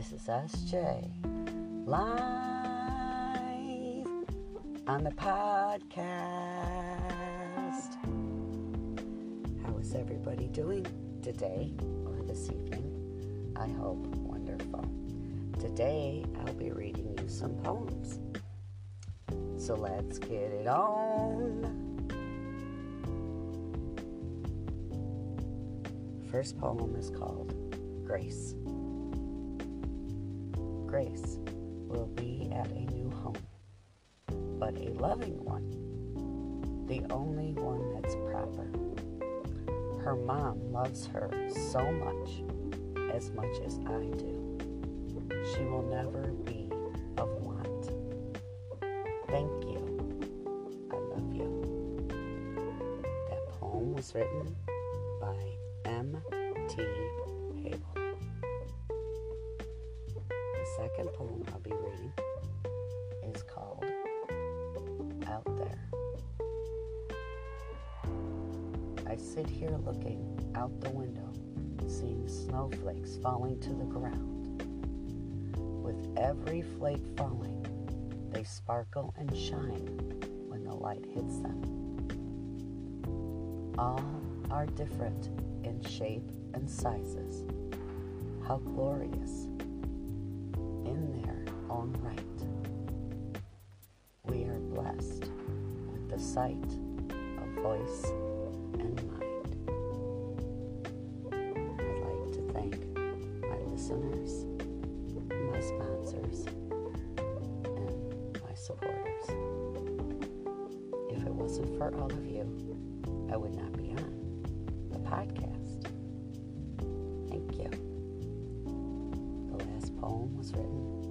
is SJ live on the podcast. How is everybody doing today or this evening? I hope wonderful. Today I'll be reading you some poems. So let's get it on. First poem is called Grace. Grace will be at a new home, but a loving one, the only one that's proper. Her mom loves her so much, as much as I do. She will never be of want. Thank you. I love you. That poem was written by M.T. second poem I'll be reading is called Out There. I sit here looking out the window, seeing snowflakes falling to the ground. With every flake falling, they sparkle and shine when the light hits them. All are different in shape and sizes. How glorious in their own right. We are blessed with the sight of voice and mind. I'd like to thank my listeners, my sponsors, and my supporters. If it wasn't for all of you, I would not be on the podcast. poem was written.